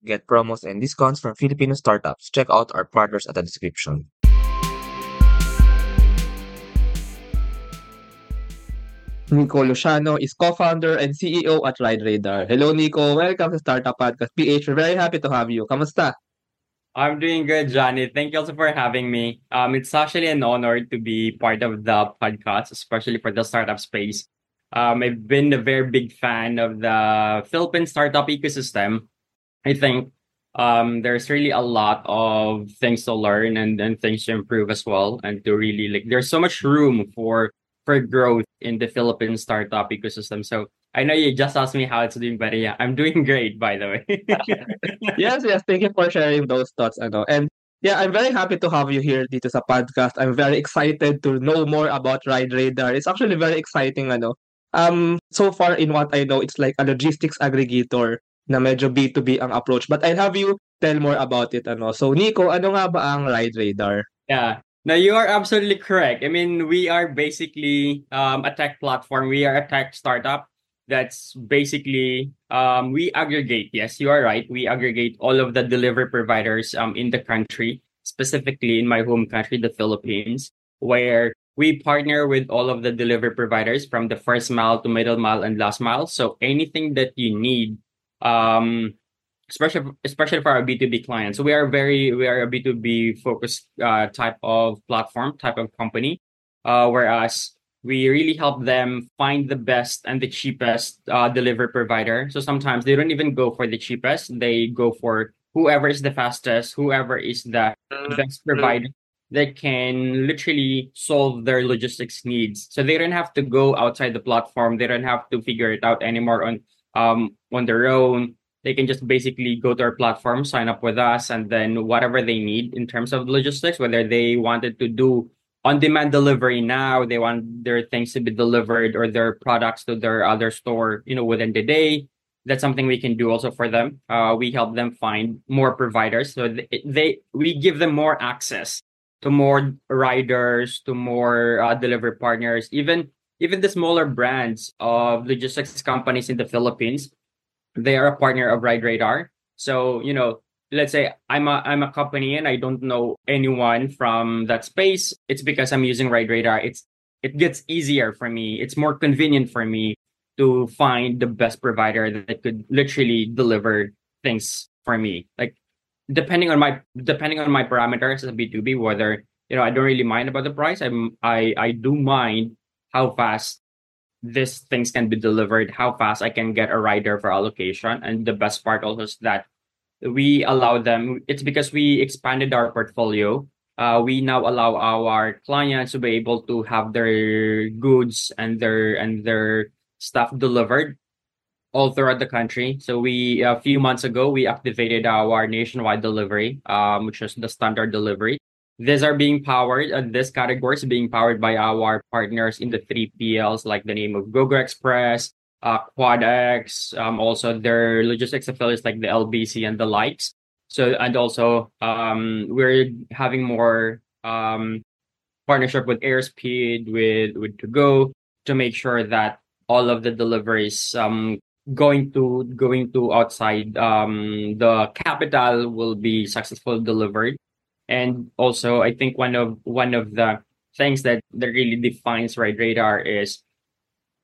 Get promos and discounts from Filipino startups. Check out our partners at the description. Nico Luciano is co-founder and CEO at Ride Radar. Hello, Nico. Welcome to Startup Podcast PH. We're very happy to have you. Kamusta? I'm doing good, Johnny. Thank you also for having me. Um, it's actually an honor to be part of the podcast, especially for the startup space. Um, I've been a very big fan of the Philippine startup ecosystem. I think um, there's really a lot of things to learn and, and things to improve as well, and to really like. There's so much room for for growth in the Philippine startup ecosystem. So I know you just asked me how it's doing, but yeah, I'm doing great, by the way. yes, yes. Thank you for sharing those thoughts. Ano. And yeah, I'm very happy to have you here dito sa podcast. I'm very excited to know more about Ride Radar. It's actually very exciting. Ano. Um, so far in what I know, it's like a logistics aggregator na medyo B2B ang approach. But I'll have you tell more about it. Ano. So Nico, ano nga ba ang Ride Radar? Yeah. Now you are absolutely correct. I mean, we are basically um, a tech platform. We are a tech startup that's basically um, we aggregate. Yes, you are right. We aggregate all of the delivery providers um, in the country, specifically in my home country, the Philippines, where we partner with all of the delivery providers from the first mile to middle mile and last mile. So anything that you need, um, especially especially for our B2B clients. So we are very we are a B2B focused uh, type of platform, type of company. Uh, whereas we really help them find the best and the cheapest uh, delivery provider. So sometimes they don't even go for the cheapest; they go for whoever is the fastest, whoever is the best provider that can literally solve their logistics needs. So they don't have to go outside the platform. They don't have to figure it out anymore on um on their own they can just basically go to our platform, sign up with us, and then whatever they need in terms of logistics, whether they wanted to do on-demand delivery now, they want their things to be delivered or their products to their other store, you know, within the day. That's something we can do also for them. Uh, we help them find more providers, so they, they we give them more access to more riders, to more uh, delivery partners, even even the smaller brands of logistics companies in the Philippines they are a partner of Ride Radar. So, you know, let's say I'm a I'm a company and I don't know anyone from that space. It's because I'm using Ride Radar. It's it gets easier for me. It's more convenient for me to find the best provider that could literally deliver things for me. Like depending on my depending on my parameters as a B2B, whether you know I don't really mind about the price. I'm I I do mind how fast these things can be delivered, how fast I can get a rider for allocation. And the best part also is that we allow them, it's because we expanded our portfolio. Uh, we now allow our clients to be able to have their goods and their and their stuff delivered all throughout the country. So we a few months ago we activated our nationwide delivery, um, which is the standard delivery. These are being powered, this category is being powered by our partners in the 3PLs, like the name of GoGo Xpress, uh, QuadX, um, also their logistics affiliates like the LBC and the likes. So, and also um, we're having more um, partnership with Airspeed, with with 2GO, to make sure that all of the deliveries um, going to going to outside um, the capital will be successfully delivered and also, I think one of one of the things that, that really defines Ride Radar is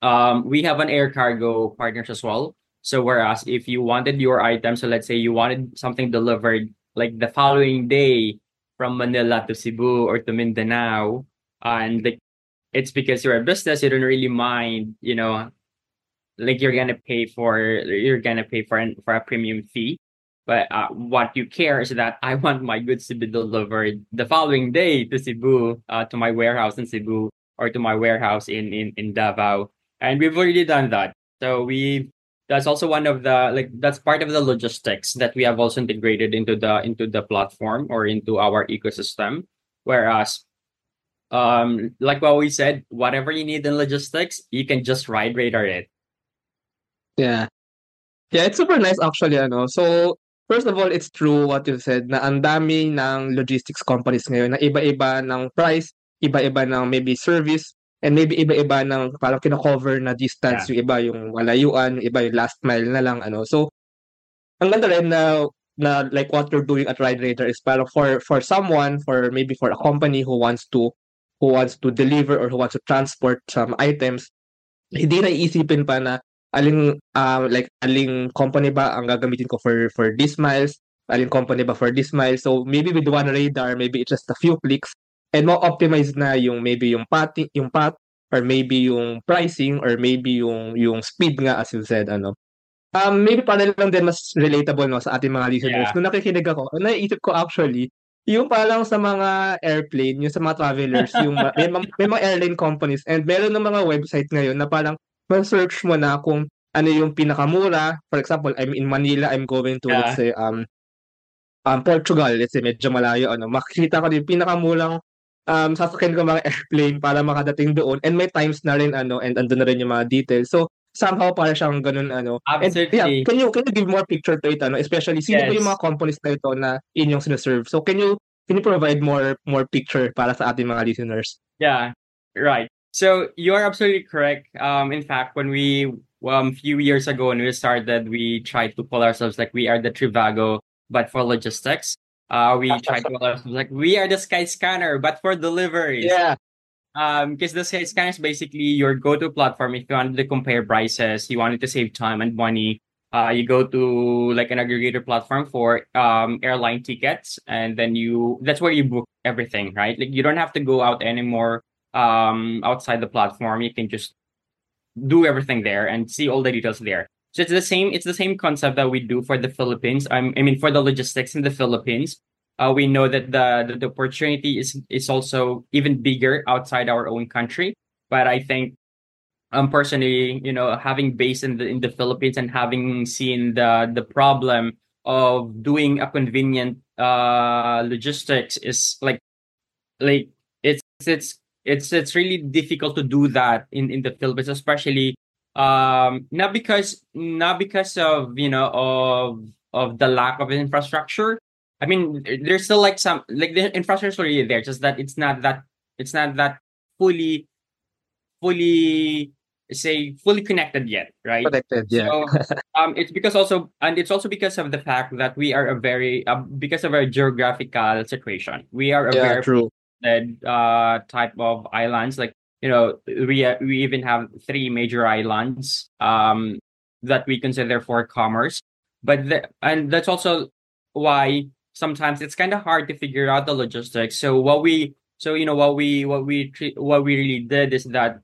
um, we have an air cargo partners as well. So whereas if you wanted your item, so let's say you wanted something delivered like the following day from Manila to Cebu or to Mindanao, and like it's because you're a business, you don't really mind, you know, like you're gonna pay for you're gonna pay for an, for a premium fee. But uh, what you care is that I want my goods to be delivered the following day to Cebu, uh, to my warehouse in Cebu, or to my warehouse in, in, in Davao. And we've already done that. So we that's also one of the like that's part of the logistics that we have also integrated into the into the platform or into our ecosystem. Whereas um like what we said, whatever you need in logistics, you can just ride radar it. Yeah. Yeah, it's super nice actually, ano. So First of all, it's true what you said na ang dami ng logistics companies ngayon na iba-iba ng price, iba-iba ng maybe service, and maybe iba-iba ng parang kino-cover na distance, Yeah. yung iba yung malayuan, yung iba yung last mile na lang ano. So, ang ganda rin na na like what you're doing at Ride Radar is para for for someone for maybe for a company who wants to who wants to deliver or who wants to transport some items hindi na iisipin pa na aling uh, like aling company ba ang gagamitin ko for for this miles aling company ba for this mile so maybe with one radar maybe it's just a few clicks and mo optimize na yung maybe yung path yung path or maybe yung pricing or maybe yung yung speed nga as you said ano Um, maybe para lang din mas relatable 'no sa ating mga listeners. Yeah. Nung nakikinig ako, naiisip ko actually, yung parang sa mga airplane, yung sa mga travelers, yung ma may ma may mga airline companies and meron ng mga website ngayon na parang ma-search mo na kung ano yung pinakamura. For example, I'm in Manila, I'm going to let's Yeah. say, um, um, Portugal, let's say medyo malayo ano, makikita ko din pinakamurang, um, sasakyan ko mga airplane para makadating doon and may times na rin ano and andun na rin yung mga details. So, somehow para siyang ganun ano. And yeah, Absolutely. can you can you give more picture to it ano, especially sino ba yung Yes. mga companies na ito na inyong sine-serve? So, can you can you provide more more picture para sa ating mga listeners? Yeah, right. So you are absolutely correct. Um, in fact, when we um a few years ago when we started, we tried to call ourselves like we are the Trivago, but for logistics. Uh, we tried to call ourselves like we are the Skyscanner, but for deliveries. Yeah. Um, because the Skyscanner is basically your go-to platform if you wanted to compare prices, you wanted to save time and money. Uh, you go to like an aggregator platform for um airline tickets, and then you that's where you book everything, right? Like you don't have to go out anymore um outside the platform. You can just do everything there and see all the details there. So it's the same. It's the same concept that we do for the Philippines. I mean, for the logistics in the Philippines. Uh, we know that the, the the opportunity is is also even bigger outside our own country. But I think, um, personally, you know, having base in the in the Philippines and having seen the the problem of doing a convenient uh logistics is like like it's it's it's it's really difficult to do that in in the Philippines, especially um not because not because of you know of of the lack of infrastructure. I mean, there's still like some like the infrastructure is already there, just that it's not that it's not that fully fully say fully connected yet, right? Connected, yeah. So um, it's because also, and it's also because of the fact that we are a very, uh, because of our geographical situation, we are a yeah, very true. Limited, uh type of islands. Like you know, we we even have three major islands um that we consider for commerce, but the, and that's also why sometimes it's kind of hard to figure out the logistics. So what we so you know what we what we what we really did is that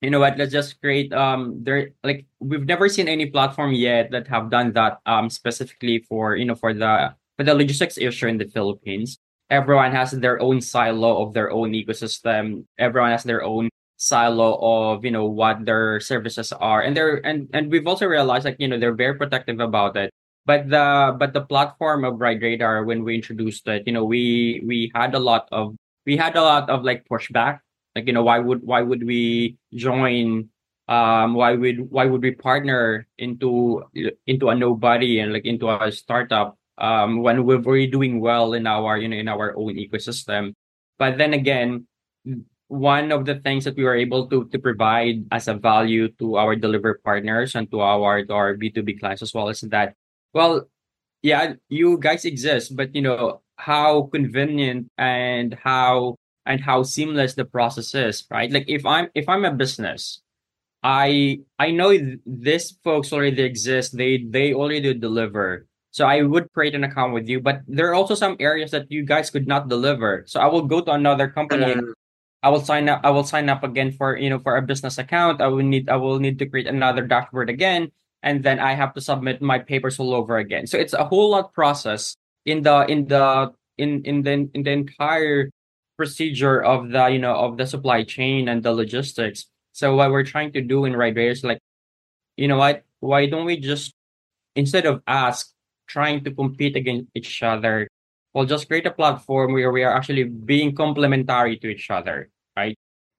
you know what let's just create um there like we've never seen any platform yet that have done that um specifically for you know for the for the logistics issue in the philippines everyone has their own silo of their own ecosystem. Everyone has their own silo of you know what their services are. And they're and and we've also realized like you know they're very protective about it. But the but the platform of ride radar when we introduced it you know we we had a lot of we had a lot of like pushback. Like you know why would why would we join um why would why would we partner into into a nobody and like into a startup um when we're doing well in our you know in our own ecosystem. But then again one of the things that we were able to to provide as a value to our deliver partners and to our to our b2b clients as well is that well yeah you guys exist but you know how convenient and how and how seamless the process is right? Like if i'm if i'm a business i i know th- these folks already exist. They they already deliver so i would create an account with you but there are also some areas that you guys could not deliver so i will go to another company and Mm, I will sign up. I will sign up again for you know for a business account. I will need. I will need to create another dashboard again, and then I have to submit my papers all over again. So it's a whole lot process in the in the in in the in the entire procedure of the you know of the supply chain and the logistics. So what we're trying to do in Ride Radar is like, you know what? Why don't we just instead of us trying to compete against each other, we'll just create a platform where we are actually being complementary to each other, right?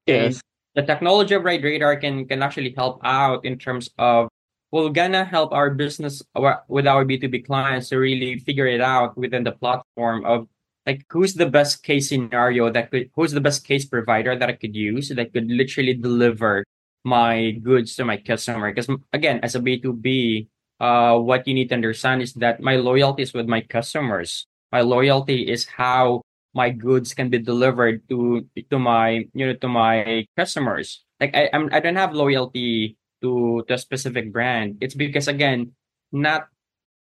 And yes. the technology of Ride Radar can can actually help out in terms of we're gonna help our business with our B2B clients to really figure it out within the platform of like who's the best case scenario that could who's the best case provider that I could use that could literally deliver my goods to my customer because again as a B2B uh, what you need to understand is that my loyalty is with my customers. My loyalty is how my goods can be delivered to to my you know to my customers. Like I I'm, I don't have loyalty to to a specific brand. It's because again, not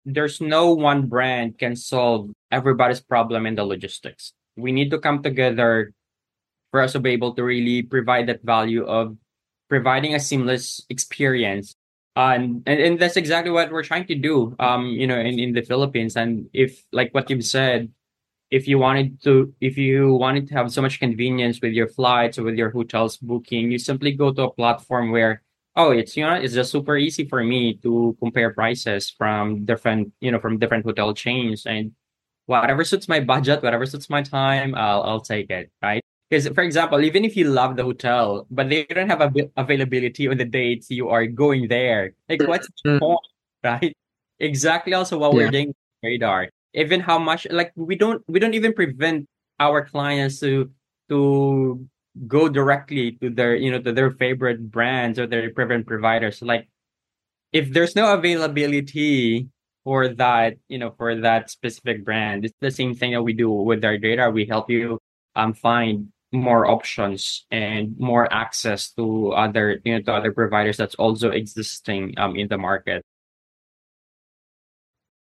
there's no one brand can solve everybody's problem in the logistics. We need to come together for us to be able to really provide that value of providing a seamless experience and, and and that's exactly what we're trying to do um you know in in the philippines. And if like what you've said if you wanted to if you wanted to have so much convenience with your flights or with your hotels booking you simply go to a platform where oh it's you know it's just super easy for me to compare prices from different you know from different hotel chains. And whatever suits my budget whatever suits my time i'll i'll take it right because, for example, even if you love the hotel, but they don't have av- availability on the dates you are going there, like what's the point, right? Exactly. Also, what we're doing with radar, even how much, like we don't, we don't even prevent our clients to to go directly to their, you know, to their favorite brands or their preferred providers. Like, if there's no availability for that, you know, for that specific brand, it's the same thing that we do with our radar. We help you um find more options and more access to other you know to other providers that's also existing um in the market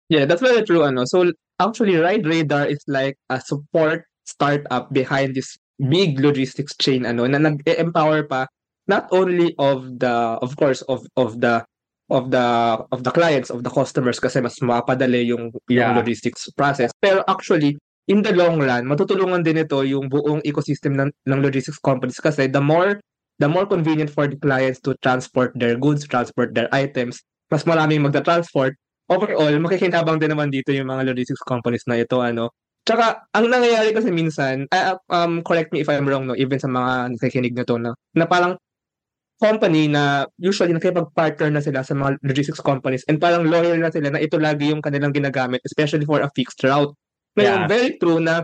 Yeah, that's very true. Ano. So actually, Ride Radar is like a support startup behind this big logistics chain ano na nag-empower pa not only of the of course of of the of the of the clients of the customers kasi mas mapadali yung yung Yeah. logistics process pero actually in the long run matutulungan din ito yung buong ecosystem ng ng logistics companies kasi the more the more convenient for the clients to transport their goods transport their items mas maraming magta-transport overall, makikinabang din naman dito yung mga logistics companies na ito, ano. Tsaka, ang nangyayari kasi minsan, ah, um, correct me if I'm wrong, no, even sa mga nakikinig na to, na, na parang company na usually nakipag-partner na sila sa mga logistics companies and parang loyal na sila na ito lagi yung kanilang ginagamit, especially for a fixed route. Ngayon, Yeah. very true na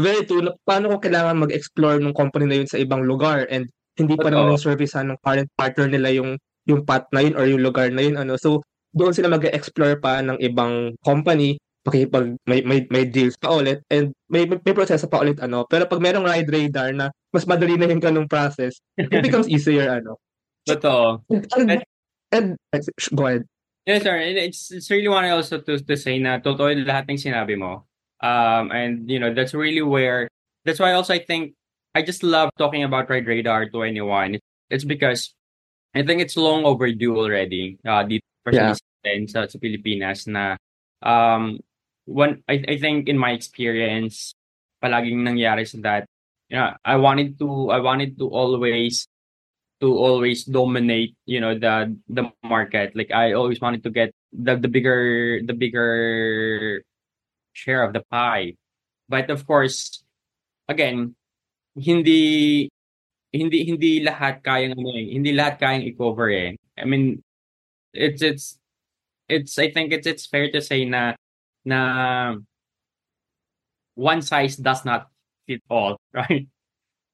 very true na paano ko kailangan mag-explore ng company na yun sa ibang lugar and hindi pa naman yung servicean ng current partner nila yung yung path na yun or yung lugar na yun ano. So doon sila mag-explore pa ng ibang company makikipag may may may deals pa ulit and may may, proseso pa ulit ano. Pero pag merong ride radar na mas madali na yung ganung process it becomes easier ano. Totoo. And, and, go ahead. Yes sir And it's, it's really want also to, to say na totoo lahat ng sinabi mo um and you know that's really where that's why also I think I just love talking about Ride Radar to anyone it's because I think it's long overdue already uh dito Yeah. sa, sa Pilipinas na um one I, I think in my experience palaging nangyari sa that you know I wanted to I wanted to always to always dominate you know the the market like I always wanted to get the the bigger the bigger share of the pie but of course again hindi hindi hindi lahat kayang ano eh, hindi lahat kayang i-cover eh I mean it's it's it's I think it's it's fair to say na na one size does not fit all, right?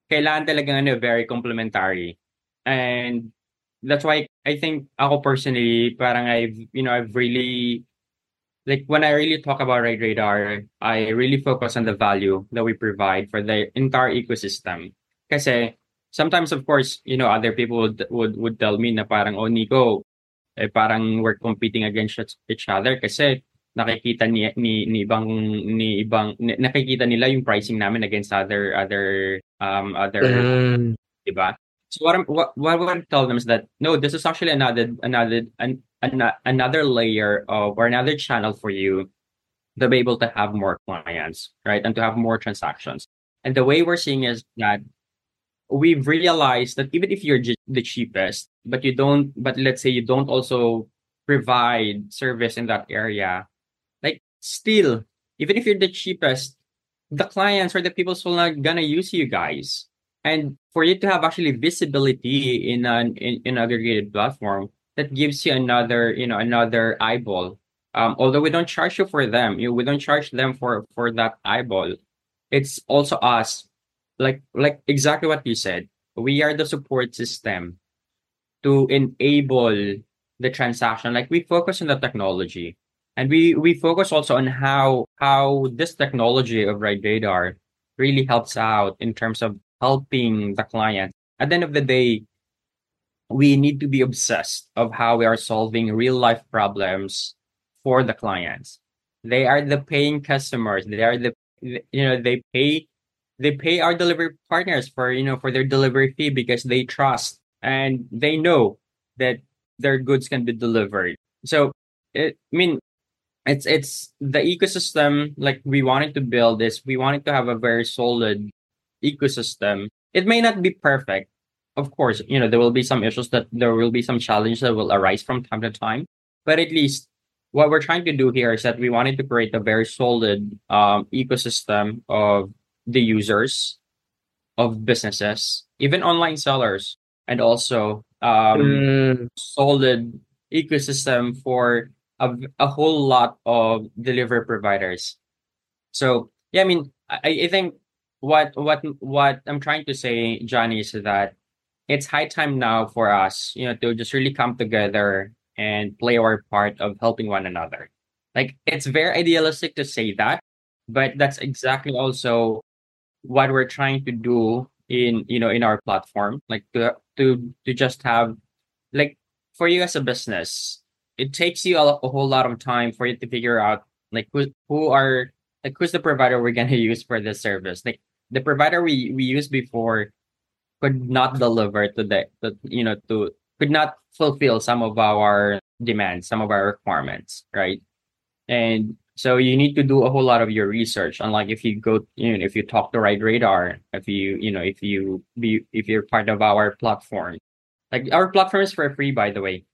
Kailangan talaga ano very complementary. And that's why I think ako personally parang I've you know I've really like when I really talk about Ride Radar, I really focus on the value that we provide for the entire ecosystem. Because sometimes of course, you know, other people would would, would tell me na parang oh Nico, eh parang we're competing against each other kasi nakikita ni ni, ni ibang ni ibang ni, nakikita nila yung pricing namin against other other um other Mm. diba? So what I'm what, what I want to tell them is that no, this is actually another another an, an, another layer of or another channel for you to be able to have more clients, right? And to have more transactions. And the way we're seeing is that we've realized that even if you're the cheapest, but you don't, but let's say you don't also provide service in that area, like still, even if you're the cheapest, the clients or the people still not gonna use you guys. And for you to have actually visibility in an in, in aggregated platform, that gives you another, you know, another eyeball. Um, although we don't charge you for them, you we don't charge them for for that eyeball. It's also us like like exactly what you said we are the support system to enable the transaction. Like we focus on the technology, and we we focus also on how how this technology of Ride Radar really helps out in terms of helping the client. At the end of the day, we need to be obsessed of how we are solving real life problems for the clients. They are the paying customers. They are the you know they pay they pay our delivery partners for you know for their delivery fee because they trust and they know that their goods can be delivered. So it, I mean it's it's the ecosystem like we wanted to build this we wanted to have a very solid ecosystem it may not be perfect of course you know there will be some issues that there will be some challenges that will arise from time to time but at least what we're trying to do here is that we wanted to create a very solid um, ecosystem of the users of businesses even online sellers and also um, Mm. solid ecosystem for a, a whole lot of delivery providers. So yeah, I mean, I, I think what what what I'm trying to say, Johnny, is that it's high time now for us, you know, to just really come together and play our part of helping one another. Like it's very idealistic to say that, but that's exactly also what we're trying to do in you know in our platform. Like to to to just have like for you as a business, it takes you a, a whole lot of time for you to figure out like who who are like who's the provider we're gonna use for this service. Like the provider we we used before could not deliver to the, the you know to could not fulfill some of our demands, some of our requirements, right? And so you need to do a whole lot of your research. Unlike if you go, you know, if you talk to Ride Radar, if you, you know, if you be, if you're part of our platform, like our platform is for free, by the way.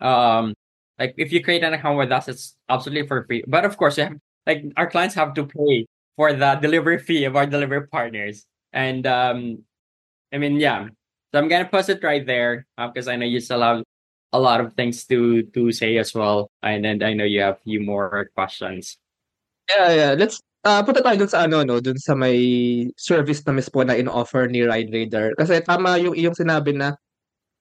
Um, like if you create an account with us, it's absolutely for free. But of course, you have like our clients have to pay for the delivery fee of our delivery partners. And um, I mean, yeah. So I'm gonna post it right there because I know you still have a lot of things to to say as well, and then I know you have a few more questions. Yeah, yeah. Let's ah, punta tayo dun sa ano 'no, dun sa may service na mismo na in-offer ni Ride Radar. Kasi tama yung iyong sinabi na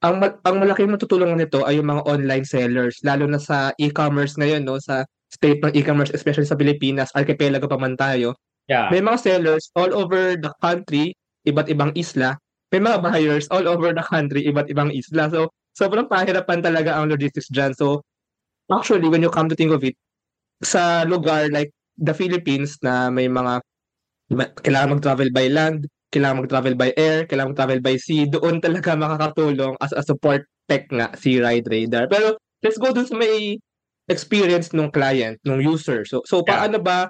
ang ang malaking matutulungan nito ay yung mga online sellers lalo na sa e-commerce ngayon 'no, sa state ng e-commerce especially sa Pilipinas, archipelago pa man tayo. Yeah. May mga sellers all over the country, iba't ibang isla. May mga buyers all over the country, iba't ibang isla. So, sobrang pahirapan talaga ang logistics diyan. So, actually when you come to think of it, sa lugar like the Philippines na may mga kailangan mag-travel by land, kailangan mag-travel by air, kailangan mag-travel by sea, doon talaga makakatulong as a support tech nga si Ride Radar. Pero let's go dun sa may experience nung client, nung user. So so paano ba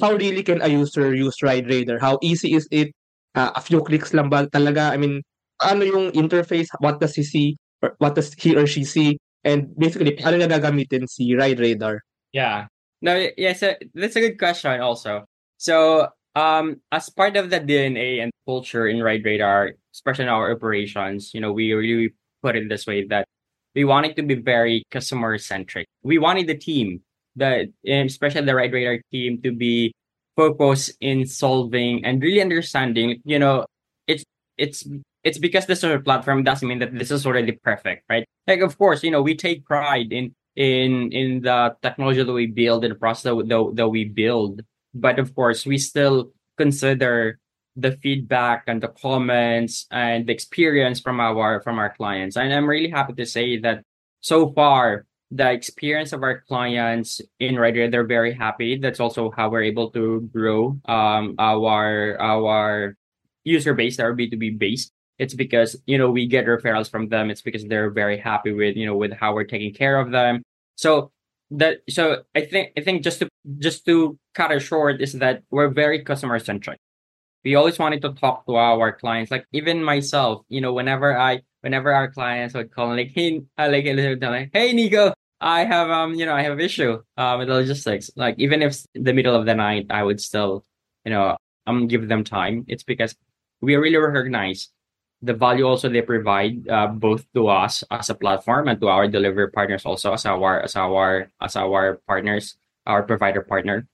how really can a user use Ride Radar? How easy is it? Ah, a few clicks lang ba talaga? I mean, ano yung interface? What does he see? Or what does he or she see? And basically, paano niya gagamitin si Ride Radar? Yeah. No, y- yes, uh, that's a good question also. So, um, as part of the DNA and culture in Ride Radar, especially in our operations, you know, we really put it this way that we wanted to be very customer centric. We wanted the team, the especially the Ride Radar team, to be focused in solving and really understanding. You know, it's it's it's because this sort of platform doesn't mean that this is already perfect, right? Like, of course, you know, we take pride in in in the technology that we build and the process that, that, that we build but of course we still consider the feedback and the comments and the experience from our from our clients and i'm really happy to say that so far the experience of our clients in Rider, they're very happy. That's also how we're able to grow um, our our user base, our B two B base. It's because you know we get referrals from them. It's because they're very happy with you know with how we're taking care of them. So that so I think I think just to just to cut it short is that we're very customer centric. We always wanted to talk to our clients. Like even myself, you know, whenever I whenever our clients would call like, hey, uh, like, like, hey, Nico, I have um, you know, I have issue uh, with logistics. Like even if the middle of the night, I would still, you know, um, give them time. It's because we really recognize the value also they provide uh, both to us as a platform and to our delivery partners also as our as our as our partners our provider partner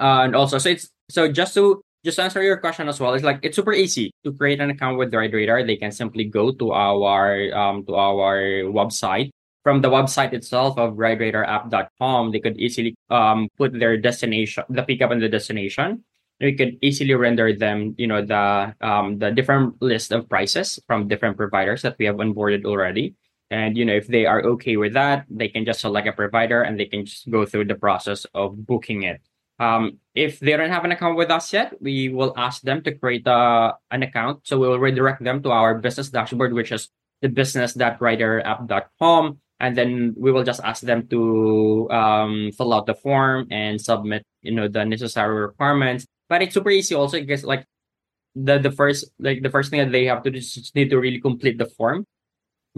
uh, and also so it's so just to just answer your question as well it's like it's super easy to create an account with Ride Radar they can simply go to our um to our website from the website itself of rideradarapp.com, they could easily um, put their destination, the pickup and the destination. We could easily render them, you know, the um, the different list of prices from different providers that we have onboarded already. And you know, if they are okay with that, they can just select a provider and they can just go through the process of booking it. Um, if they don't have an account with us yet, we will ask them to create uh, an account. So we will redirect them to our business dashboard, which is the business.riderapp.com and then we will just ask them to um, fill out the form and submit you know the necessary requirements. But it's super easy also because like the the first like the first thing that they have to do is just need to really complete the form.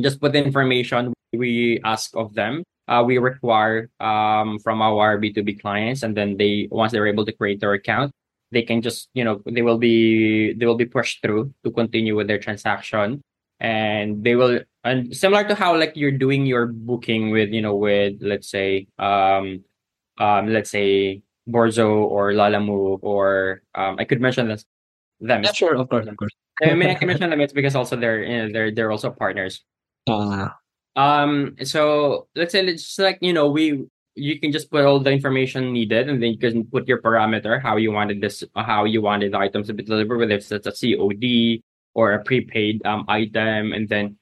Just put the information we ask of them uh, we require um, from our b2b clients. And then they once they're able to create their account they can just you know they will be they will be pushed through to continue with their transaction. And they will and similar to how like you're doing your booking with you know with let's say um um let's say Borzo or Lalamove or um I could mention this them. Yeah, sure, of course, of course. I mean I can mention them it's because also they're you know they're they're also partners. Uh, um so let's say it's like you know we you can just put all the information needed and then you can put your parameter how you wanted this how you wanted the items to be delivered whether it's a COD or a prepaid um item and then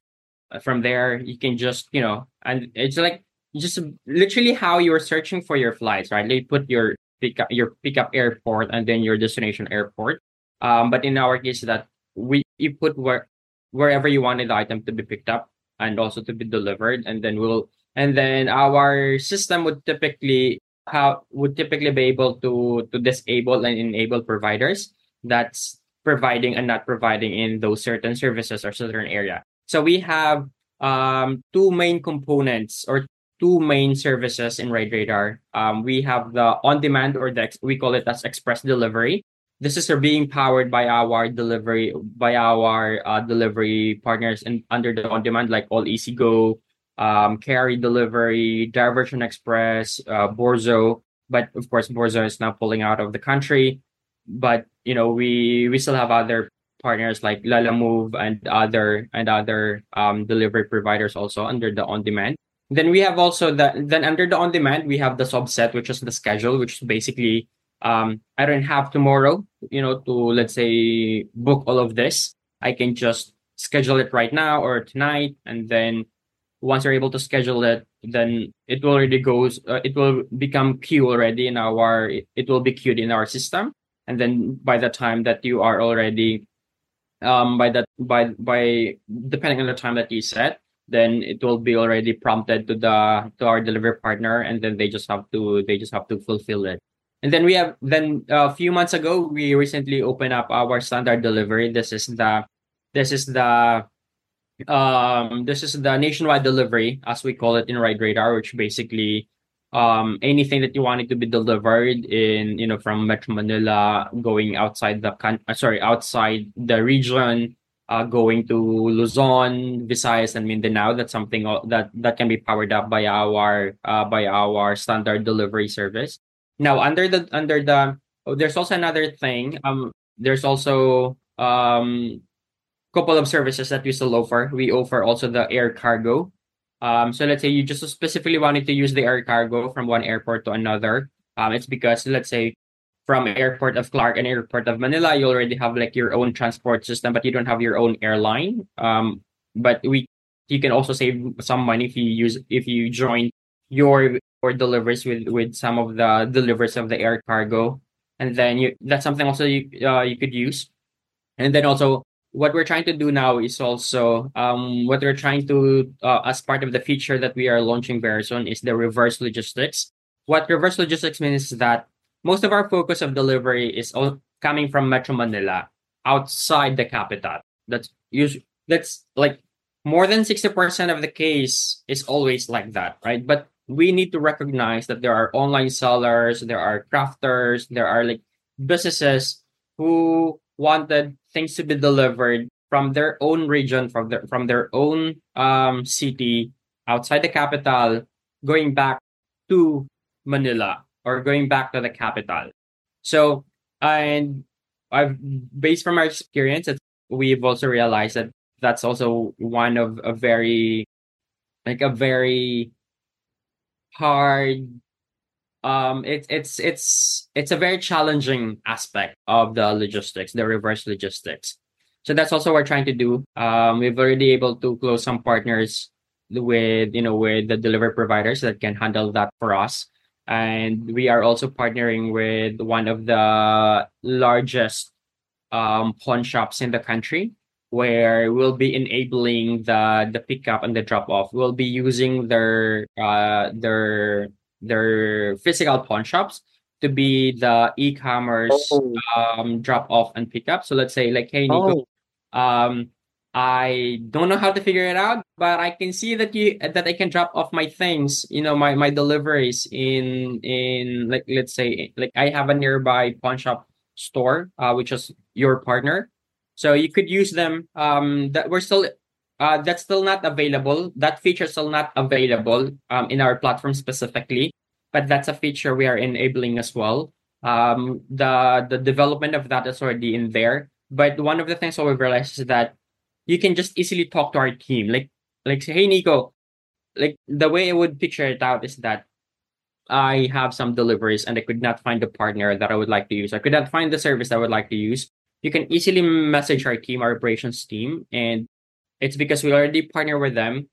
from there you can just you know and it's like just literally how you are searching for your flights right they put your pick up your pickup airport and then your destination airport um but in our case that we you put where wherever you wanted the item to be picked up and also to be delivered and then we'll and then our system would typically how would typically be able to to disable and enable providers that's providing and not providing in those certain services or certain area. So we have um, two main components or two main services in Ride Radar. Um, we have the on-demand or the we call it as express delivery. This is being powered by our delivery by our uh, delivery partners and under the on-demand like all EasyGo, um, Carry Delivery, Diversion Express, uh, Borzo. But of course, Borzo is now pulling out of the country but you know we we still have other partners like Lalamove and other and other um, delivery providers also under the on demand. Then we have also the then under the on demand we have the subset which is the schedule which is basically um, I don't have tomorrow you know to let's say book all of this. I can just schedule it right now or tonight and then once you're able to schedule it then it will already goes uh, it will become queue already in our it will be queued in our system and then by the time that you are already um by that by by depending on the time that you set then it will be already prompted to the to our delivery partner and then they just have to they just have to fulfill it. And then we have then a few months ago we recently opened up our standard delivery. This is the this is the um this is the nationwide delivery as we call it in ride radar which basically um anything that you wanted to be delivered in you know from metro manila going outside the con- uh, sorry outside the region uh going to luzon visayas and mindanao that's something that that can be powered up by our uh by our standard delivery service. Now under the under the oh, there's also another thing um there's also um couple of services that we still offer. We offer also the air cargo um, so let's say you just specifically wanted to use the air cargo from one airport to another. Um, it's because let's say from airport of Clark and airport of Manila, you already have like your own transport system, but you don't have your own airline. Um, but we you can also save some money if you use if you join your or deliveries with with some of the deliveries of the air cargo, and then you that's something also you uh, you could use, and then also what we're trying to do now is also um, what we're trying to uh, as part of the feature that we are launching very soon is the reverse logistics. What reverse logistics means is that most of our focus of delivery is all coming from metro manila outside the capital. That's usually that's like more than 60% of the case is always like that right? But we need to recognize that there are online sellers there are crafters there are like businesses who wanted things to be delivered from their own region, from their from their own um, city outside the capital, going back to Manila or going back to the capital. So, and I've based from our experience, we've also realized that that's also one of a very like a very hard um it's it's it's it's a very challenging aspect of the logistics the reverse logistics. So that's also what we're trying to do. Um we've already able to close some partners with you know with the delivery providers that can handle that for us. And we are also partnering with one of the largest um, pawn shops in the country where we'll be enabling the the pickup and the drop off we'll be using their uh their their physical pawn shops to be the e-commerce Oh. um drop off and pickup so let's say like hey nico Oh, um i don't know how to figure it out but i can see that you that i can drop off my things you know my my deliveries in in like let's say like i have a nearby pawn shop store uh which is your partner. So you could use them um that we're still uh that's still not available. That feature still not available um in our platform specifically but that's a feature we are enabling as well. Um the the development of that is already in there but one of the things that we've realized is that you can just easily talk to our team. Like like say hey nico like the way i would picture it out is that i have some deliveries and i could not find the partner that i would like to use. I could not find the service i would like to use. You can easily message our team our operations team and it's because we already partner with them.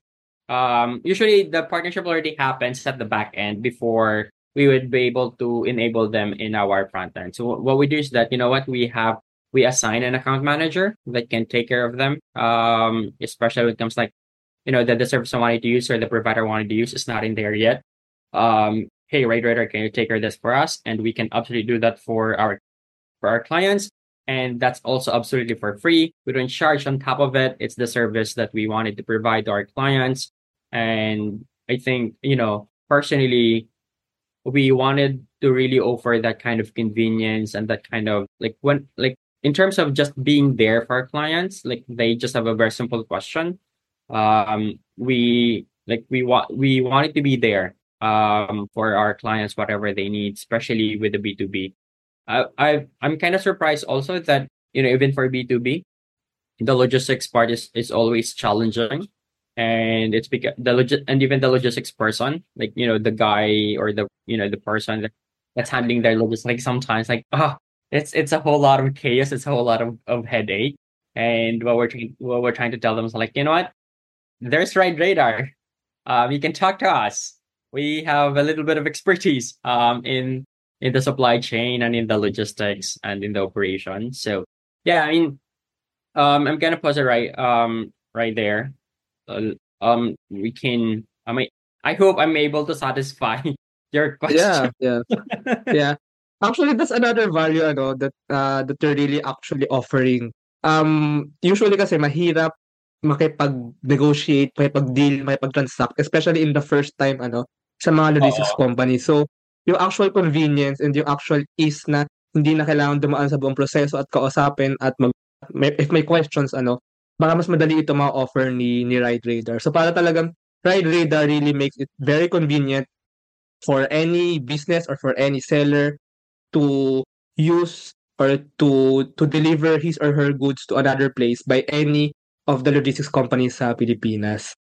Um usually the partnership already happens at the back end before we would be able to enable them in our front end. So what we do is that you know what we have we assign an account manager that can take care of them. Um especially when it comes like you know that the service i wanted to use or the provider wanted to use is not in there yet. Um hey Radar, can you take care of this for us? And we can absolutely do that for our for our clients and that's also absolutely for free. We don't charge on top of it. It's the service that we wanted to provide to our clients. And i think you know personally we wanted to really offer that kind of convenience and that kind of like when like in terms of just being there for our clients like they just have a very simple question. Um we like we want we wanted to be there um for our clients whatever they need especially with the b2b I, I I'm kind of surprised also that you know even for B two B, the logistics part is is always challenging, and it's because the logis and even the logistics person, like you know the guy or the you know the person that, that's handling their logistics, like sometimes like oh it's it's a whole lot of chaos, it's a whole lot of, of headache, and what we're trying what we're trying to tell them is like you know what, there's Ride Radar, um you can talk to us. We have a little bit of expertise um in in the supply chain and in the logistics and in the operation. So yeah, I mean, um, I'm gonna pause it right um right there. Uh, um, we can. I mean, I hope I'm able to satisfy your question. yeah, yeah. yeah. Actually, that's another value ano that uh, that they're really actually offering. Um, usually kasi mahirap makipag-negotiate, makipag-deal, makipag-transact, especially in the first time ano sa mga logistics company. So, yung actual convenience and yung actual ease na hindi na kailangan dumaan sa buong proseso at kausapin at mag may, if may questions ano, baka mas madali ito ma-offer ni ni Ride Radar. So para talagang Ride Radar really makes it very convenient for any business or for any seller to use or to to deliver his or her goods to another place by any of the logistics companies sa Pilipinas.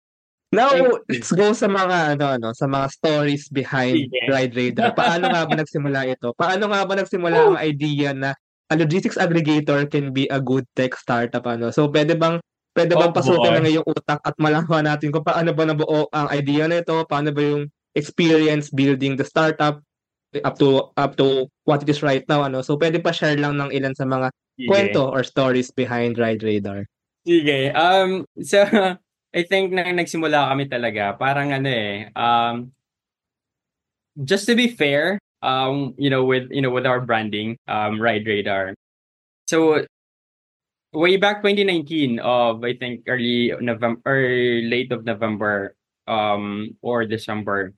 Now, let's go sa mga ano ano, sa mga stories behind Sige. Ride Radar. Paano nga ba nagsimula ito? Paano nga ba nagsimula ang idea na a logistics aggregator can be a good tech startup ano? So pwede bang pwede bang Oh, pasukin boy. na ngayong utak at malaman natin kung paano ba nabuo ang idea na ito? Paano ba yung experience building the startup up to up to what it is right now ano? So pwede pa share lang ng ilan sa mga Sige. kwento or stories behind Ride Radar. Sige. Um, so, I think nang nagsimula kami talaga, parang ano eh, um, just to be fair, um, you know, with, you know, with our branding, um, Ride Radar. So, way back 2019 of, I think, early November, or late of November, um, or December,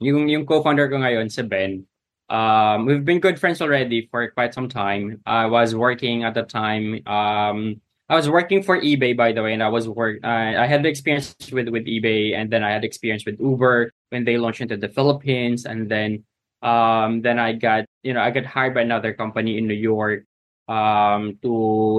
yung, yung co-founder ko ngayon, si Ben, um, we've been good friends already for quite some time. I was working at the time, um, I was working for eBay, by the way, and I was work. Uh, I had experience with with eBay, and then I had experience with Uber when they launched into the Philippines, and then um, then I got you know I got hired by another company in New York um, to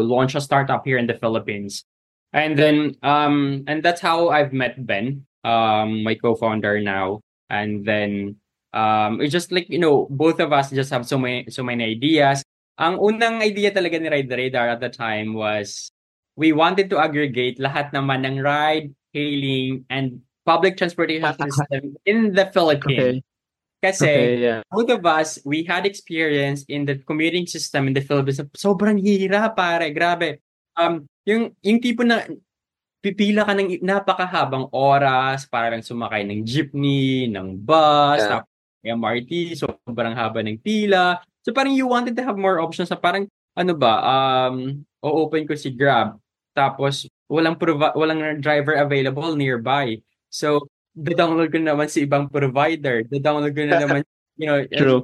launch a startup here in the Philippines, and then um, and that's how I've met Ben. um, my co-founder now, and then um, it's just like you know, both of us just have so many so many ideas. Ang unang idea talaga ni Ride the Radar at the time was we wanted to aggregate lahat naman ng ride, hailing, and public transportation system in the Philippines. Okay. Kasi Okay, yeah. both of us, we had experience in the commuting system in the Philippines. Sobrang hirap, pare. Grabe. Um, yung, yung tipo na pipila ka ng napakahabang oras para lang sumakay ng jeepney, ng bus, Yeah. MRT, sobrang haba ng pila. So parang you wanted to have more options na parang ano ba, um, o-open ko si Grab. Tapos walang provi- walang driver available nearby. So download ko na naman si ibang provider. download ko na naman, you know, True.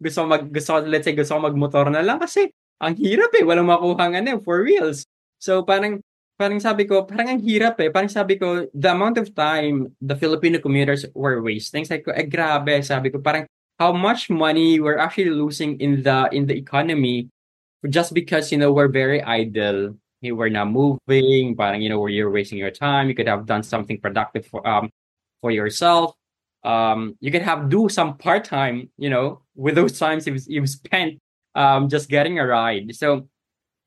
gusto ko mag gusto ko, let's say gusto ko magmotor na lang kasi ang hirap eh, walang makuha nga na four wheels. So parang parang sabi ko, parang ang hirap eh. Parang sabi ko, the amount of time the Filipino commuters were wasting, sabi ko, eh grabe, sabi ko, parang how much money we're actually losing in the in the economy just because you know we're very idle. Hey, we're not moving, but you know where you're wasting your time. You could have done something productive for um for yourself. Um, you could have do some part time, you know, with those times you've, you've spent um just getting a ride. So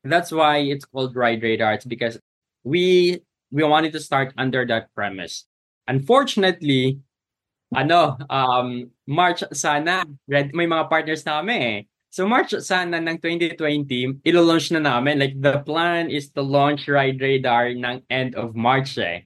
that's why it's called RideRadar. It's because we we wanted to start under that premise. Unfortunately, ano, um, March sana, red, may mga partners na eh. So March sana ng 2020, ilo-launch na namin. Like the plan is to launch RideRadar ng end of March eh.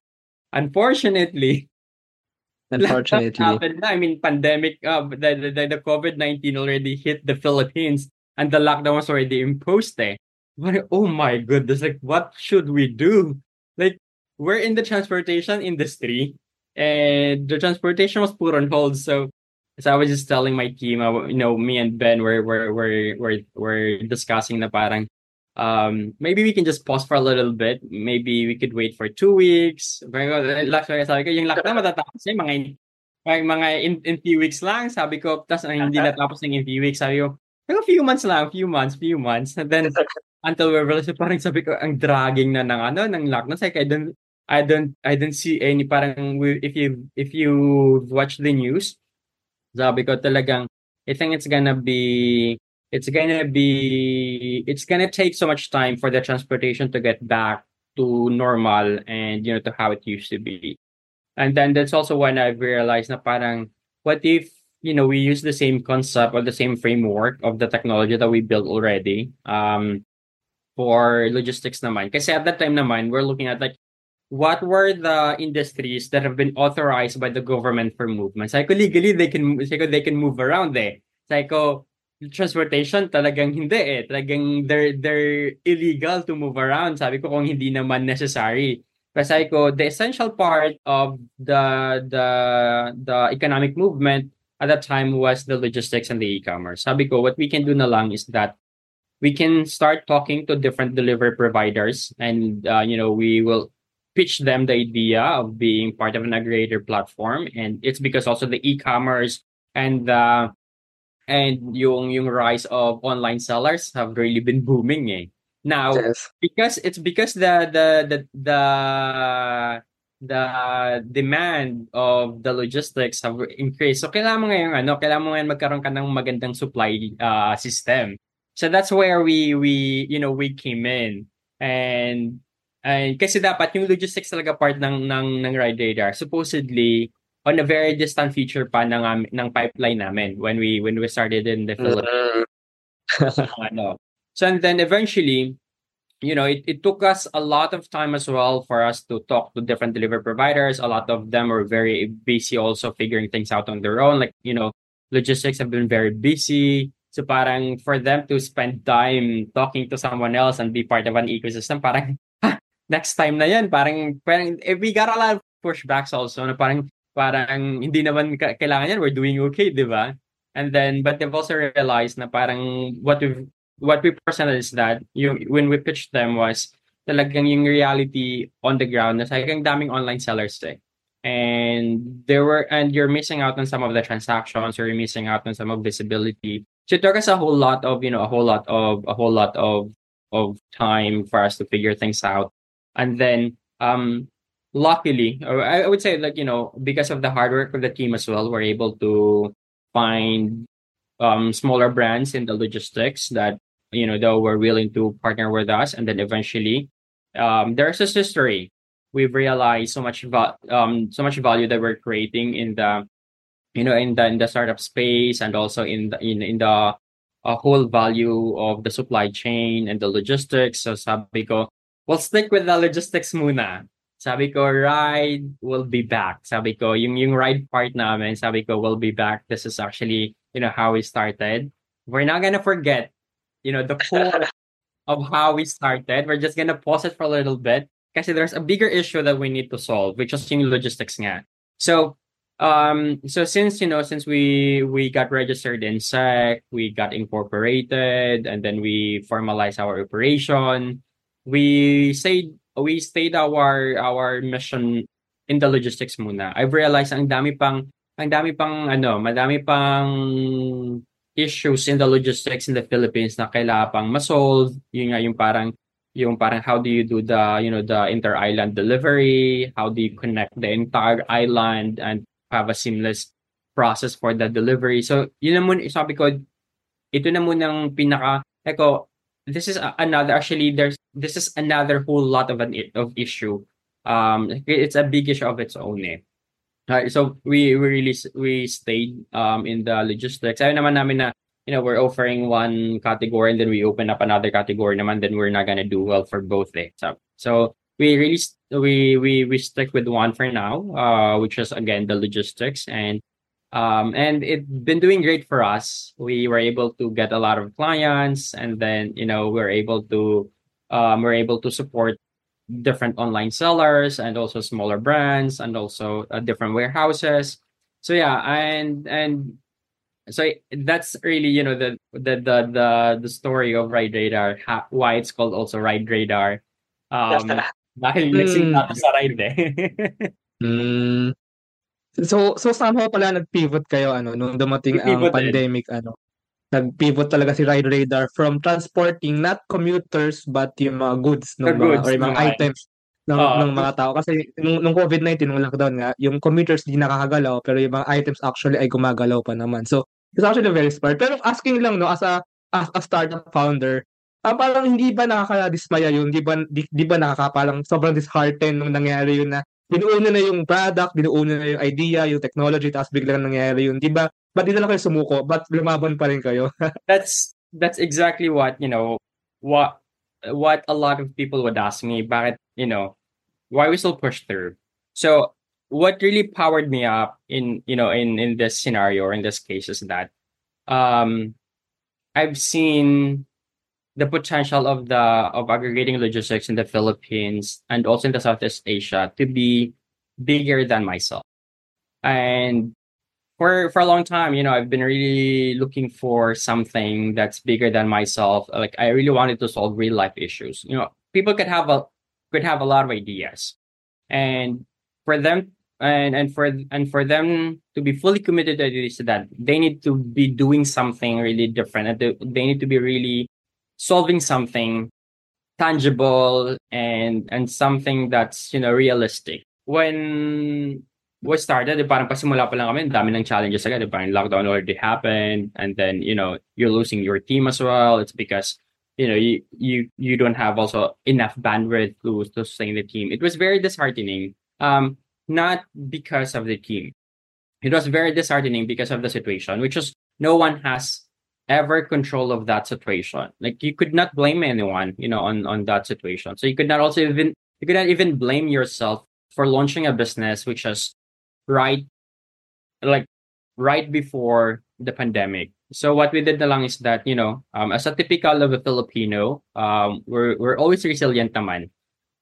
Unfortunately, Unfortunately. happened na. I mean, pandemic, uh, the, the, the COVID-19 already hit the Philippines and the lockdown was already imposed eh. But, oh my goodness, like what should we do? Like, we're in the transportation industry and the transportation was put on hold. So, so I was just telling my team, uh, you know, me and Ben were, were, were, were, were discussing na parang, um, maybe we can just pause for a little bit. Maybe we could wait for two weeks. Pero, like, sabi ko, yung lockdown matatapos eh, mga, mga, mga in, in few weeks lang. Sabi ko, tas ang hindi natapos ng in few weeks. Sabi ko, pero few months lang, few months, few months. And then, until we realized, parang sabi ko, ang dragging na ng ano, ng lockdown. Ko, I don't, I don't, I don't see any parang, if you, if you watch the news, sabi ko talagang, I think it's gonna be, it's gonna be, it's gonna take so much time for the transportation to get back to normal and, you know, to how it used to be. And then that's also when I've realized na parang, what if, you know, we use the same concept or the same framework of the technology that we built already, um, for logistics naman. Kasi at that time naman, we're looking at like, what were the industries that have been authorized by the government for movement? Psycho legally, they can, ko, they can move around there. Psycho ko, transportation talagang hindi eh. Talagang they're, they're illegal to move around. Sabi ko, kung hindi naman necessary. Sabi ko, the essential part of the, the, the economic movement at that time was the logistics and the e-commerce. Sabi ko, what we can do na lang is that we can start talking to different delivery providers and, uh, you know, we will pitch them the idea of being part of an aggregator platform and it's because also the e-commerce and the and yung yung rise of online sellers have really been booming eh. Now, Yes. because it's because the the the the the demand of the logistics have increased. So kailangan mo ngayon ano, kailangan mo ngayon magkaroon ka ng magandang supply uh, system. So that's where we we you know we came in and and kasi dapat yung logistics talaga part ng ng ng RideRadar supposedly on a very distant future pa ng am- ng pipeline namin when we when we started in the Philippines Mm. ano. So and then eventually, you know, it, it took us a lot of time as well for us to talk to different delivery providers. A lot of them were very busy also figuring things out on their own. Like, you know, logistics have been very busy. So parang for them to spend time talking to someone else and be part of an ecosystem, parang "Ha, next time na yan. Parang, parang eh, we got a lot of pushbacks also na parang parang hindi naman ka- kailangan yan. We're doing okay, di ba? And then, but they've also realized na parang what we what we presented is that yung, when we pitched them was talagang yung reality on the ground na talagang daming online sellers eh. And there were and you're missing out on some of the transactions or you're missing out on some of visibility. So it took us a whole lot of, you know, a whole lot of a whole lot of of time for us to figure things out. And then um luckily, I would say like, you know, because of the hard work of the team as well, we're able to find um smaller brands in the logistics that you know though were willing to partner with us. And then eventually um there's a history. We've realized so much va- um so much value that we're creating in the you know in the in the startup space and also in the in, in the uh, whole value of the supply chain and the logistics. So sabi ko we'll stick with the logistics muna. Sabi ko ride will be back. Sabi ko yung yung ride part namin sabi ko will be back. This is actually you know how we started. We're not gonna forget you know the core of how we started. We're just gonna pause it for a little bit kasi there's a bigger issue that we need to solve which is yung logistics nga. So um so since you know since we we got registered in SEC we got incorporated and then we formalized our operation we stayed we stayed our our mission in the logistics muna. I've realized ang dami pang ang dami pang ano, madami pang issues in the logistics in the Philippines na kailangan pang ma-solve. Yun nga yung parang yung parang how do you do the you know the inter-island delivery? How do you connect the entire island and have a seamless process for the delivery? So yun na muna sabi ko ito na munang pinaka eko this is another actually there's this is another whole lot of an of issue um it's a big issue of its own eh Uh, so we we really we stayed um in the logistics. Ayaw naman namin na you know we're offering one category and then we open up another category naman then we're not gonna do well for both eh. So so we really we we we stick with one for now, uh, which is again the logistics and um and it's been doing great for us. We were able to get a lot of clients and then you know we're able to um we're able to support different online sellers and also smaller brands and also uh, different warehouses so yeah and and so that's really you know the the the the, the story of RideRadar ha- why it's called also RideRadar um dahil mixing Hmm. natin sa ride eh Hmm. So so somehow pala nag-pivot kayo ano nung dumating ang Nag-pivot din. pandemic ano. Nag-pivot talaga si Ride Radar from transporting not commuters but yung mga goods The ng mga goods, or yung mga mga- items ng Oo. ng mga tao kasi nung, nung COVID-19 nung lockdown nga yung commuters di nakakagalaw pero yung mga items actually ay gumagalaw pa naman. So it's actually very smart. Pero asking lang no as a as a startup founder ah, parang hindi ba nakakadismaya yun? Di ba, di, di ba nakaka, parang sobrang disheartened nung nangyari yun na binuuna na yung product, binuuna na yung idea, yung technology, tapos biglang nangyari yun. Di ba, ba't di na lang kayo sumuko? Ba't lumaban pa rin kayo? that's that's exactly what you know what what a lot of people would ask me bakit you know why we still push through so what really powered me up in you know in in this scenario or in this case is that um i've seen the potential of the of aggregating logistics in the philippines and also in the southeast asia to be bigger than myself. And for for a long time you know i've been really looking for something that's bigger than myself. Like i really wanted to solve real life issues. You know people could have a could have a lot of ideas. And for them and and for and for them to be fully committed to that they need to be doing something really different they need to be really solving something tangible and and something that's you know realistic when we started, eh, parang pasimula pa lang kami, dami ng challenges agad. eh, Parang lockdown already happened. And then, you know, you're losing your team as well. It's because, you know, you you you don't have also enough bandwidth to, to sustain the team. It was very disheartening. Um, not because of the team. It was very disheartening because of the situation, which is no one has ever control of that situation. Like you could not blame anyone, you know, on on that situation. So you could not also even you could not even blame yourself for launching a business which is right like right before the pandemic. So what we did na lang is that, you know, um, as a typical of a Filipino, um, we're we're always resilient naman.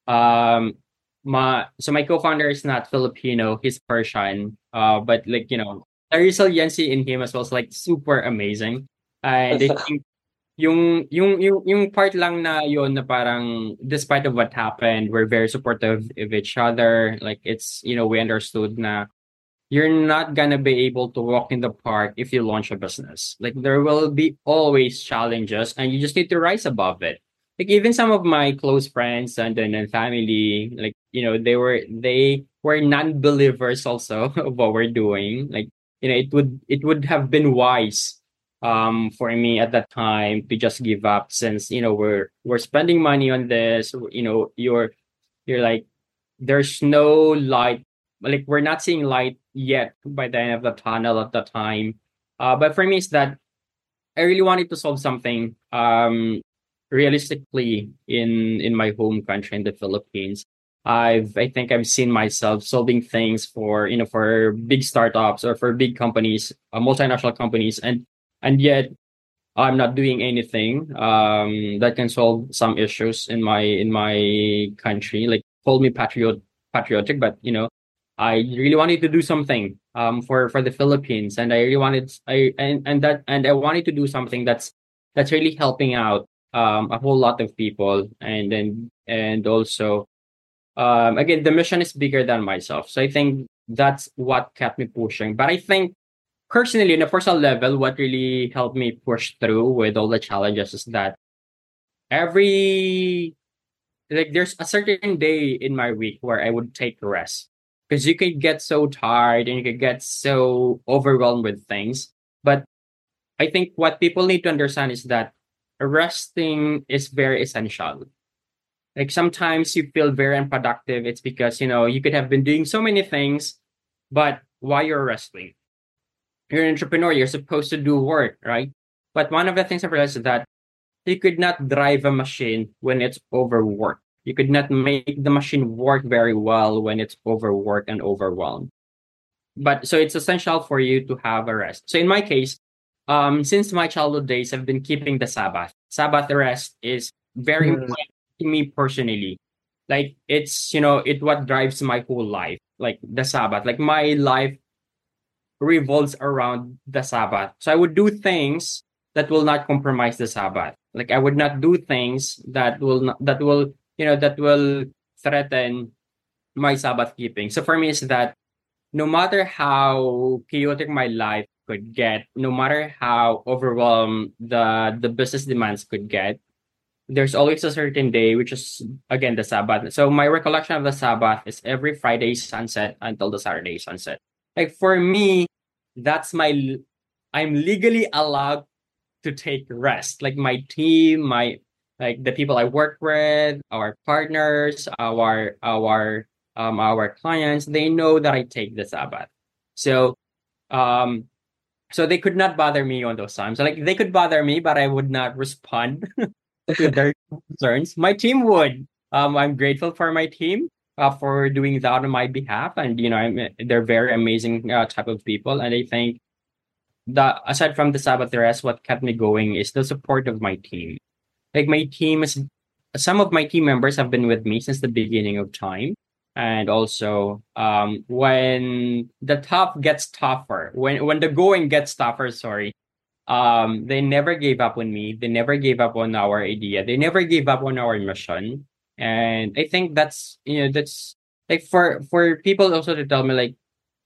Um, ma, so my co-founder is not Filipino, he's Persian. Uh, but like, you know, the resiliency in him as well is like super amazing. And I think yung yung yung yung part lang na yun na parang despite of what happened we're very supportive of each other. Like it's you know we understood na you're not gonna be able to walk in the park if you launch a business. Like there will be always challenges and you just need to rise above it. Like even some of my close friends and then and family like you know they were they were non-believers also of what we're doing. Like you know it would it would have been wise um for me at that time to just give up since you know we're we're spending money on this you know you're you're like there's no light like we're not seeing light yet by the end of the tunnel at the time. Uh but for me it's that i really wanted to solve something um realistically in in my home country in the philippines. I've i think i've seen myself solving things for you know for big startups or for big companies uh, multinational companies and and yet i'm not doing anything um that can solve some issues in my in my country. Like call me patriot patriotic but you know i really wanted to do something um for for the philippines. And i really wanted i and and that and i wanted to do something that's that's really helping out um a whole lot of people. And then and also um again the mission is bigger than myself. So i think that's what kept me pushing. But i think personally, on a personal level, what really helped me push through with all the challenges is that every like there's a certain day in my week where I would take rest because you could get so tired and you could get so overwhelmed with things. But I think what people need to understand is that resting is very essential. Like sometimes you feel very unproductive. It's because you know you could have been doing so many things, but while you're resting, you're an entrepreneur, you're supposed to do work, right? But one of the things I realized is that you could not drive a machine when it's overworked. You could not make the machine work very well when it's overworked and overwhelmed. But so it's essential for you to have a rest. So in my case, um, since my childhood days, I've been keeping the Sabbath. Sabbath rest is very Mm. important to me personally. Like it's you know it what drives my whole life. Like the Sabbath. Like my life revolves around the Sabbath. So I would do things that will not compromise the Sabbath. Like I would not do things that will not, that will you know that will threaten my Sabbath keeping. So for me is that no matter how chaotic my life could get, no matter how overwhelmed the the business demands could get, there's always a certain day which is again the Sabbath. So my recollection of the Sabbath is every Friday sunset until the Saturday sunset. Like for me, that's my I'm legally allowed to take rest. Like my team, my like the people I work with, our partners, our our um our clients, they know that I take the Sabbath. So um so they could not bother me on those times. Like they could bother me, but I would not respond to their concerns. My team would. Um, I'm grateful for my team uh, for doing that on my behalf, and you know, I'm, they're very amazing uh, type of people. And I think that aside from the rest, what kept me going is the support of my team. Like my team is, some of my team members have been with me since the beginning of time. And also, um, when the tough gets tougher, when when the going gets tougher, sorry, um they never gave up on me they never gave up on our idea they never gave up on our mission and i think that's you know that's like for for people also to tell me like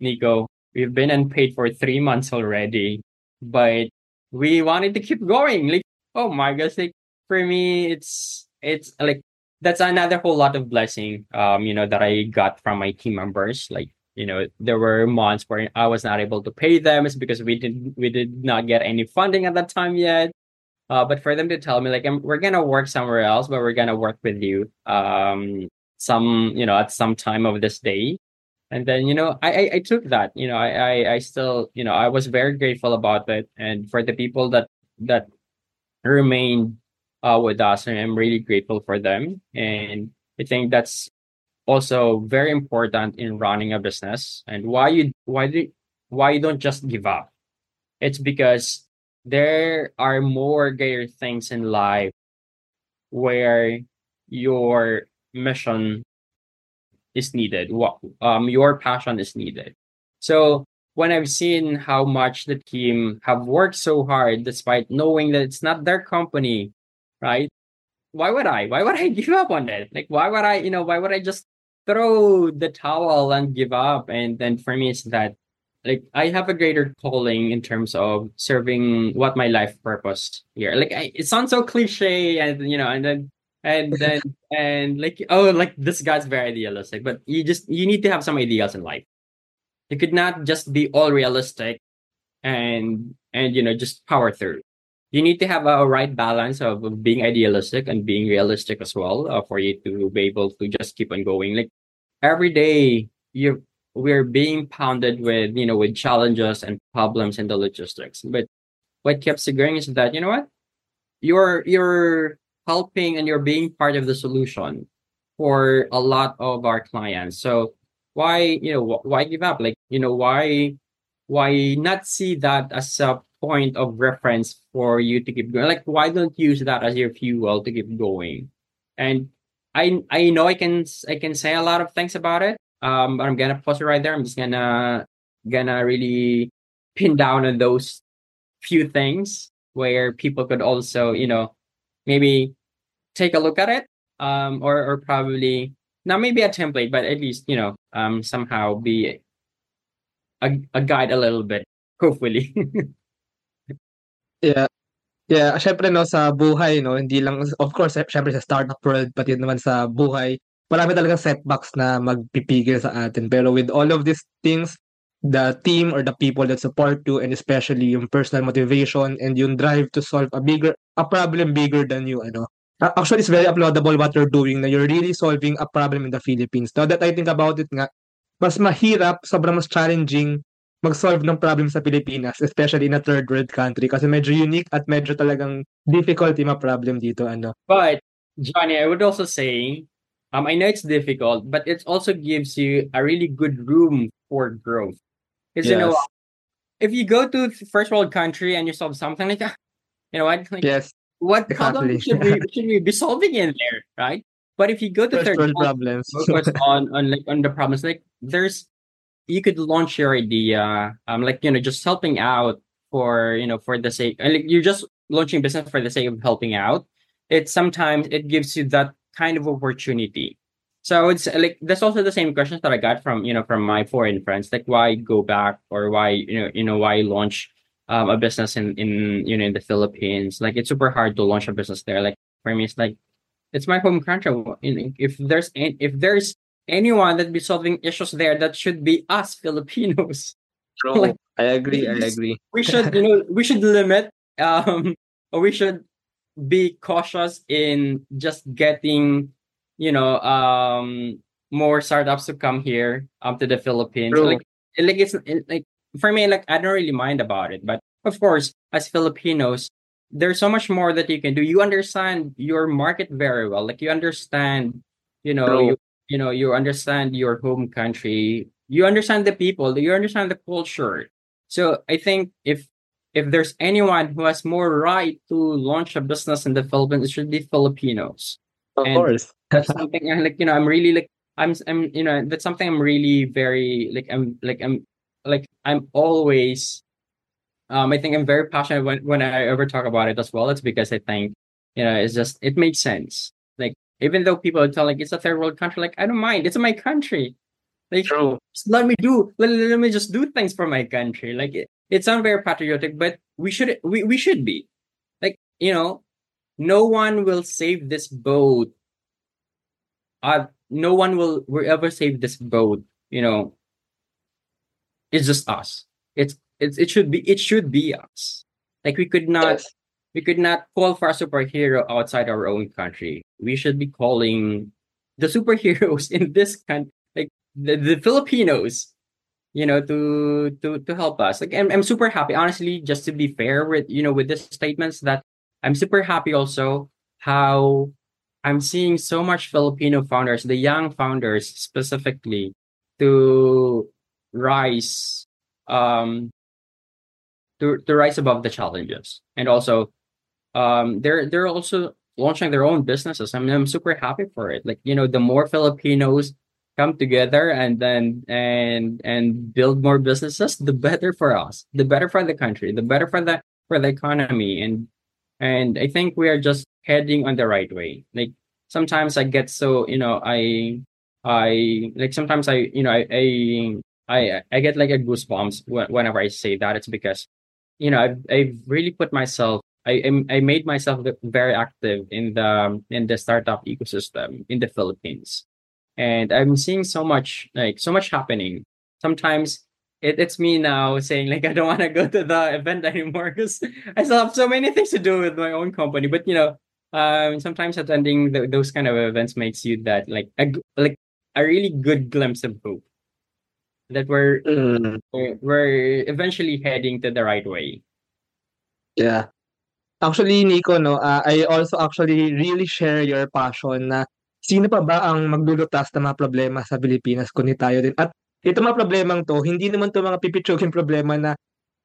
nico we've been unpaid for three months already but we wanted to keep going. Like oh my gosh like for me it's it's like that's another whole lot of blessing um you know that i got from my team members. Like you know there were months where i was not able to pay them it's because we didn't we did not get any funding at that time yet uh, but for them to tell me like "Um, we're gonna work somewhere else but we're gonna work with you um some you know at some time of this day. And then you know I, I i took that you know I, I i still you know i was very grateful about it. And for the people that that remained uh with us and i'm really grateful for them. And i think that's also very important in running a business. And why you why do why you don't just give up? It's because there are more greater things in life where your mission is needed what um your passion is needed. So when i've seen how much the team have worked so hard despite knowing that it's not their company right? Why would i? Why would i give up on it? Like why would i you know why would i just throw the towel and give up? And then for me it's that like i have a greater calling in terms of serving what my life purpose here. Like I, it sounds so cliche and you know and then and then and like oh like this guy's very idealistic but you just you need to have some ideals in life. You could not just be all realistic and and you know just power through. You need to have a right balance of being idealistic and being realistic as well uh, for you to be able to just keep on going. Like every day you we're being pounded with you know with challenges and problems in the logistics. But what keeps it going is that you know what? You're you're helping and you're being part of the solution for a lot of our clients. So why you know why give up? Like you know why why not see that as a point of reference for you to keep going? Like why don't you use that as your fuel to keep going? And i i know i can i can say a lot of things about it um but i'm gonna pause it right there i'm just gonna gonna really pin down on those few things where people could also you know maybe take a look at it um or or probably not maybe a template but at least you know um somehow be a, a guide a little bit hopefully Yeah. Yeah, syempre 'no, sa buhay 'no, hindi lang of course, syempre sa startup world, pati naman sa buhay, marami talagang setbacks na magpipigil sa atin. Pero with all of these things, the team or the people that support you and especially yung personal motivation and yung drive to solve a bigger a problem bigger than you ano. Actually, it's very applaudable what you're doing na you're really solving a problem in the Philippines. Now that I think about it nga, mas mahirap, sobrang mas challenging mag-solve ng problem sa Pilipinas, especially in a third world country kasi medyo unique at medyo talagang difficult yung problem dito ano. But Johnny, I would also say um I know it's difficult, but it also gives you a really good room for growth. Because yes. you know if you go to first world country and you solve something like that, you know what? Like, yes. What problem should we should we be solving in there, right? But if you go to first third world problems, focus on on like on the problems, like there's you could launch your idea um like you know just helping out for you know for the sake and like you're just launching business for the sake of helping out it sometimes it gives you that kind of opportunity so it's like that's also the same questions that i got from you know from my foreign friends like why go back or why you know you know why launch um, a business in in you know in the philippines like it's super hard to launch a business there like for me it's like it's my home country if there's if there's anyone that be solving issues there that should be us Filipinos. Like, I agree. I agree. We should, you know, we should limit um or we should be cautious in just getting, you know, um more startups to come here up to the Philippines. True. Like like it's like for me, like I don't really mind about it. But of course, as Filipinos, there's so much more that you can do. You understand your market very well. Like you understand, you know, you you know you understand your home country you understand the people you understand the culture so i think if if there's anyone who has more right to launch a business in the philippines it should be filipinos of and course that's something I like you know i'm really like i'm i'm you know that's something i'm really very like i'm like i'm like i'm always um i think i'm very passionate when when i ever talk about it as well it's because i think you know it's just it makes sense Like even though people tell like it's a third world country, like I don't mind. It's my country. Like True. let me do let, let me just do things for my country. Like it, it's not very patriotic, but we should we, we should be. Like, you know, no one will save this boat. Uh no one will, will ever save this boat, you know. It's just us. It's it's it should be it should be us. Like we could not yes we could not call for a superhero outside our own country. We should be calling the superheroes in this country, like the, the Filipinos, you know, to to to help us. Like I'm, I'm super happy, honestly. Just to be fair with you know with these statements, that I'm super happy also how I'm seeing so much Filipino founders, the young founders specifically, to rise um to, to rise above the challenges and also um they're they're also launching their own businesses. I mean, I'm super happy for it. Like, you know, the more Filipinos come together and then and and build more businesses, the better for us, the better for the country, the better for the for the economy. And and I think we are just heading on the right way. Like sometimes I get so, you know, I I like sometimes I, you know, I I I, I get like a goosebumps whenever I say that. It's because, you know, I've I've really put myself I I made myself very active in the in the startup ecosystem in the Philippines, and I'm seeing so much like so much happening. Sometimes it, it's me now saying like I don't want to go to the event anymore because I still have so many things to do with my own company. But you know, um, sometimes attending the, those kind of events makes you that like a like a really good glimpse of hope that we're Mm. we're eventually heading to the right way. Yeah. Actually, Nico, no, ah, I also actually really share your passion na sino pa ba ang maglulutas ng mga problema sa Pilipinas kundi tayo din. At itong mga problemang 'to, hindi naman 'to mga pipitsuging problema na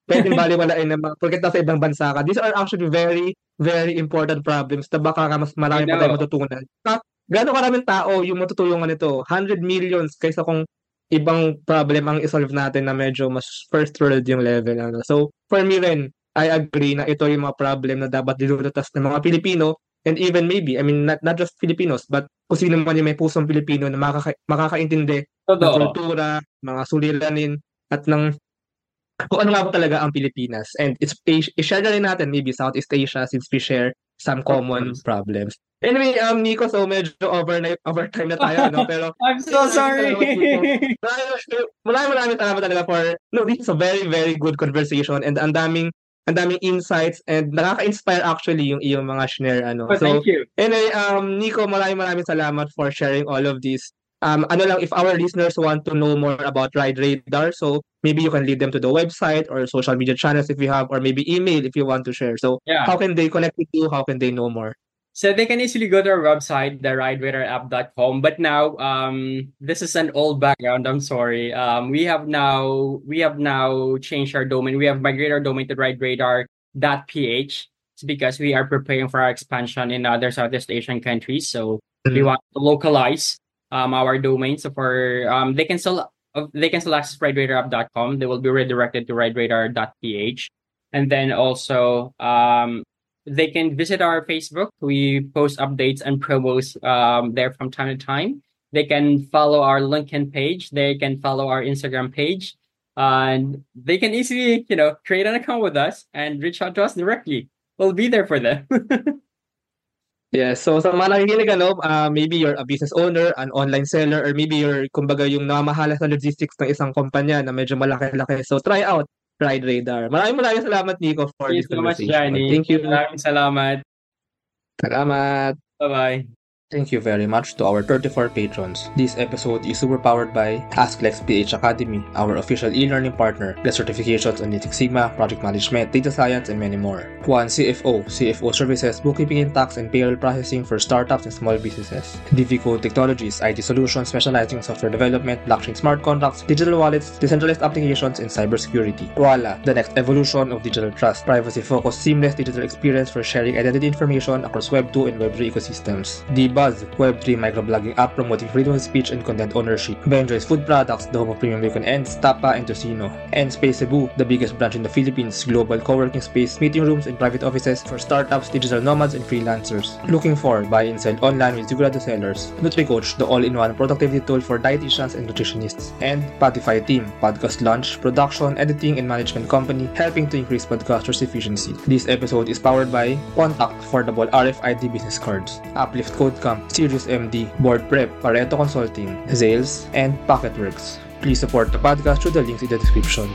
puwedeng balewalain ng mga porket nasa ibang bansa ka. These are actually very, very important problems na baka nga mas marami pa know. matutunan. Tsaka gaano karaming tao yung matutulungan nito, 100 millions kaysa kung ibang problem ang i-solve natin na medyo mas first world yung level ano. So, for me rin, I agree na ito yung mga problem na dapat nilulutas ng mga Pilipino and even maybe, I mean not not just Filipinos but kung sino man yung may pusong Pilipino na makaka makakaintindi ng Totoo. kultura, mga suliranin at ng kung ano nga ba talaga ang Pilipinas. And it's i-share na rin natin maybe Southeast Asia since we share some common problems. Anyway, um, Nico, so medyo overnight overtime na tayo, ano, pero I'm so sorry. Maraming maraming salamat talaga for no, this is a very very good conversation and ang daming ang daming insights and nakaka-inspire actually yung iyong mga share ano. But So thank you. anyway, um Nico, maraming maraming salamat for sharing all of this. Um ano lang if our listeners want to know more about Ride Radar, so maybe you can lead them to the website or social media channels if you have or maybe email if you want to share. So Yeah. how can they connect with you? How can they know more? So they can easily go to our website, theriderairapp.com. But now, um, this is an old background. I'm sorry. Um, we have now we have now changed our domain. We have migrated our domain to rideradar.ph. It's because we are preparing for our expansion in other Southeast Asian countries. So we Mm. want to localize um our domain. So for um they can still uh, they can still access rideradar.com. They will be redirected to rideradar.ph. And then also um they can visit our Facebook. We post updates and promos um, there from time to time. They can follow our LinkedIn page. They can follow our Instagram page. and they can easily, you know, create an account with us and reach out to us directly. We'll be there for them. Yes. So sa mga nakikinig ano, ah, maybe you're a business owner, an online seller, or maybe you're kumbaga yung namamahala sa logistics ng isang kumpanya na medyo malaki-laki. So try out Ride Radar. Maraming maraming salamat Nico for Thank you this so much, conversation. Johnny. Thank you. Maraming salamat. Salamat. Bye-bye. Thank you very much to our 34 patrons. This episode is super powered by AskLex PH Academy, our official e-learning partner. Get certifications on Lean Sigma, project management, data science, and many more. OneCFO, CFO services, bookkeeping and tax and payroll processing for startups and small businesses. DVCode Technologies, IT solutions specializing in software development, blockchain smart contracts, digital wallets, decentralized applications, and cybersecurity. Koala, the next evolution of digital trust, privacy-focused, seamless digital experience for sharing identity information across Web 2 and Web 3 ecosystems. Dbuzz, Web3 microblogging app promoting freedom of speech and content ownership. Benjoy's Food Products, the home of premium bacon ends, Tapa and Tocino. And Space Cebu, the biggest branch in the Philippines, global co-working space, meeting rooms, and private offices for startups, digital nomads, and freelancers. Looking for buy and sell online with Zigurado sellers. NutriCoach, the all-in-one productivity tool for dietitians and nutritionists. And Spotify Team, podcast launch, production, editing, and management company, helping to increase podcasters' efficiency. This episode is powered by Contakt Affordable RFID Business Cards, Uplift Code Sirius MD, Board Prep, Pareto Consulting, Zales, and Pocketworks. Please support the podcast through the links in the description.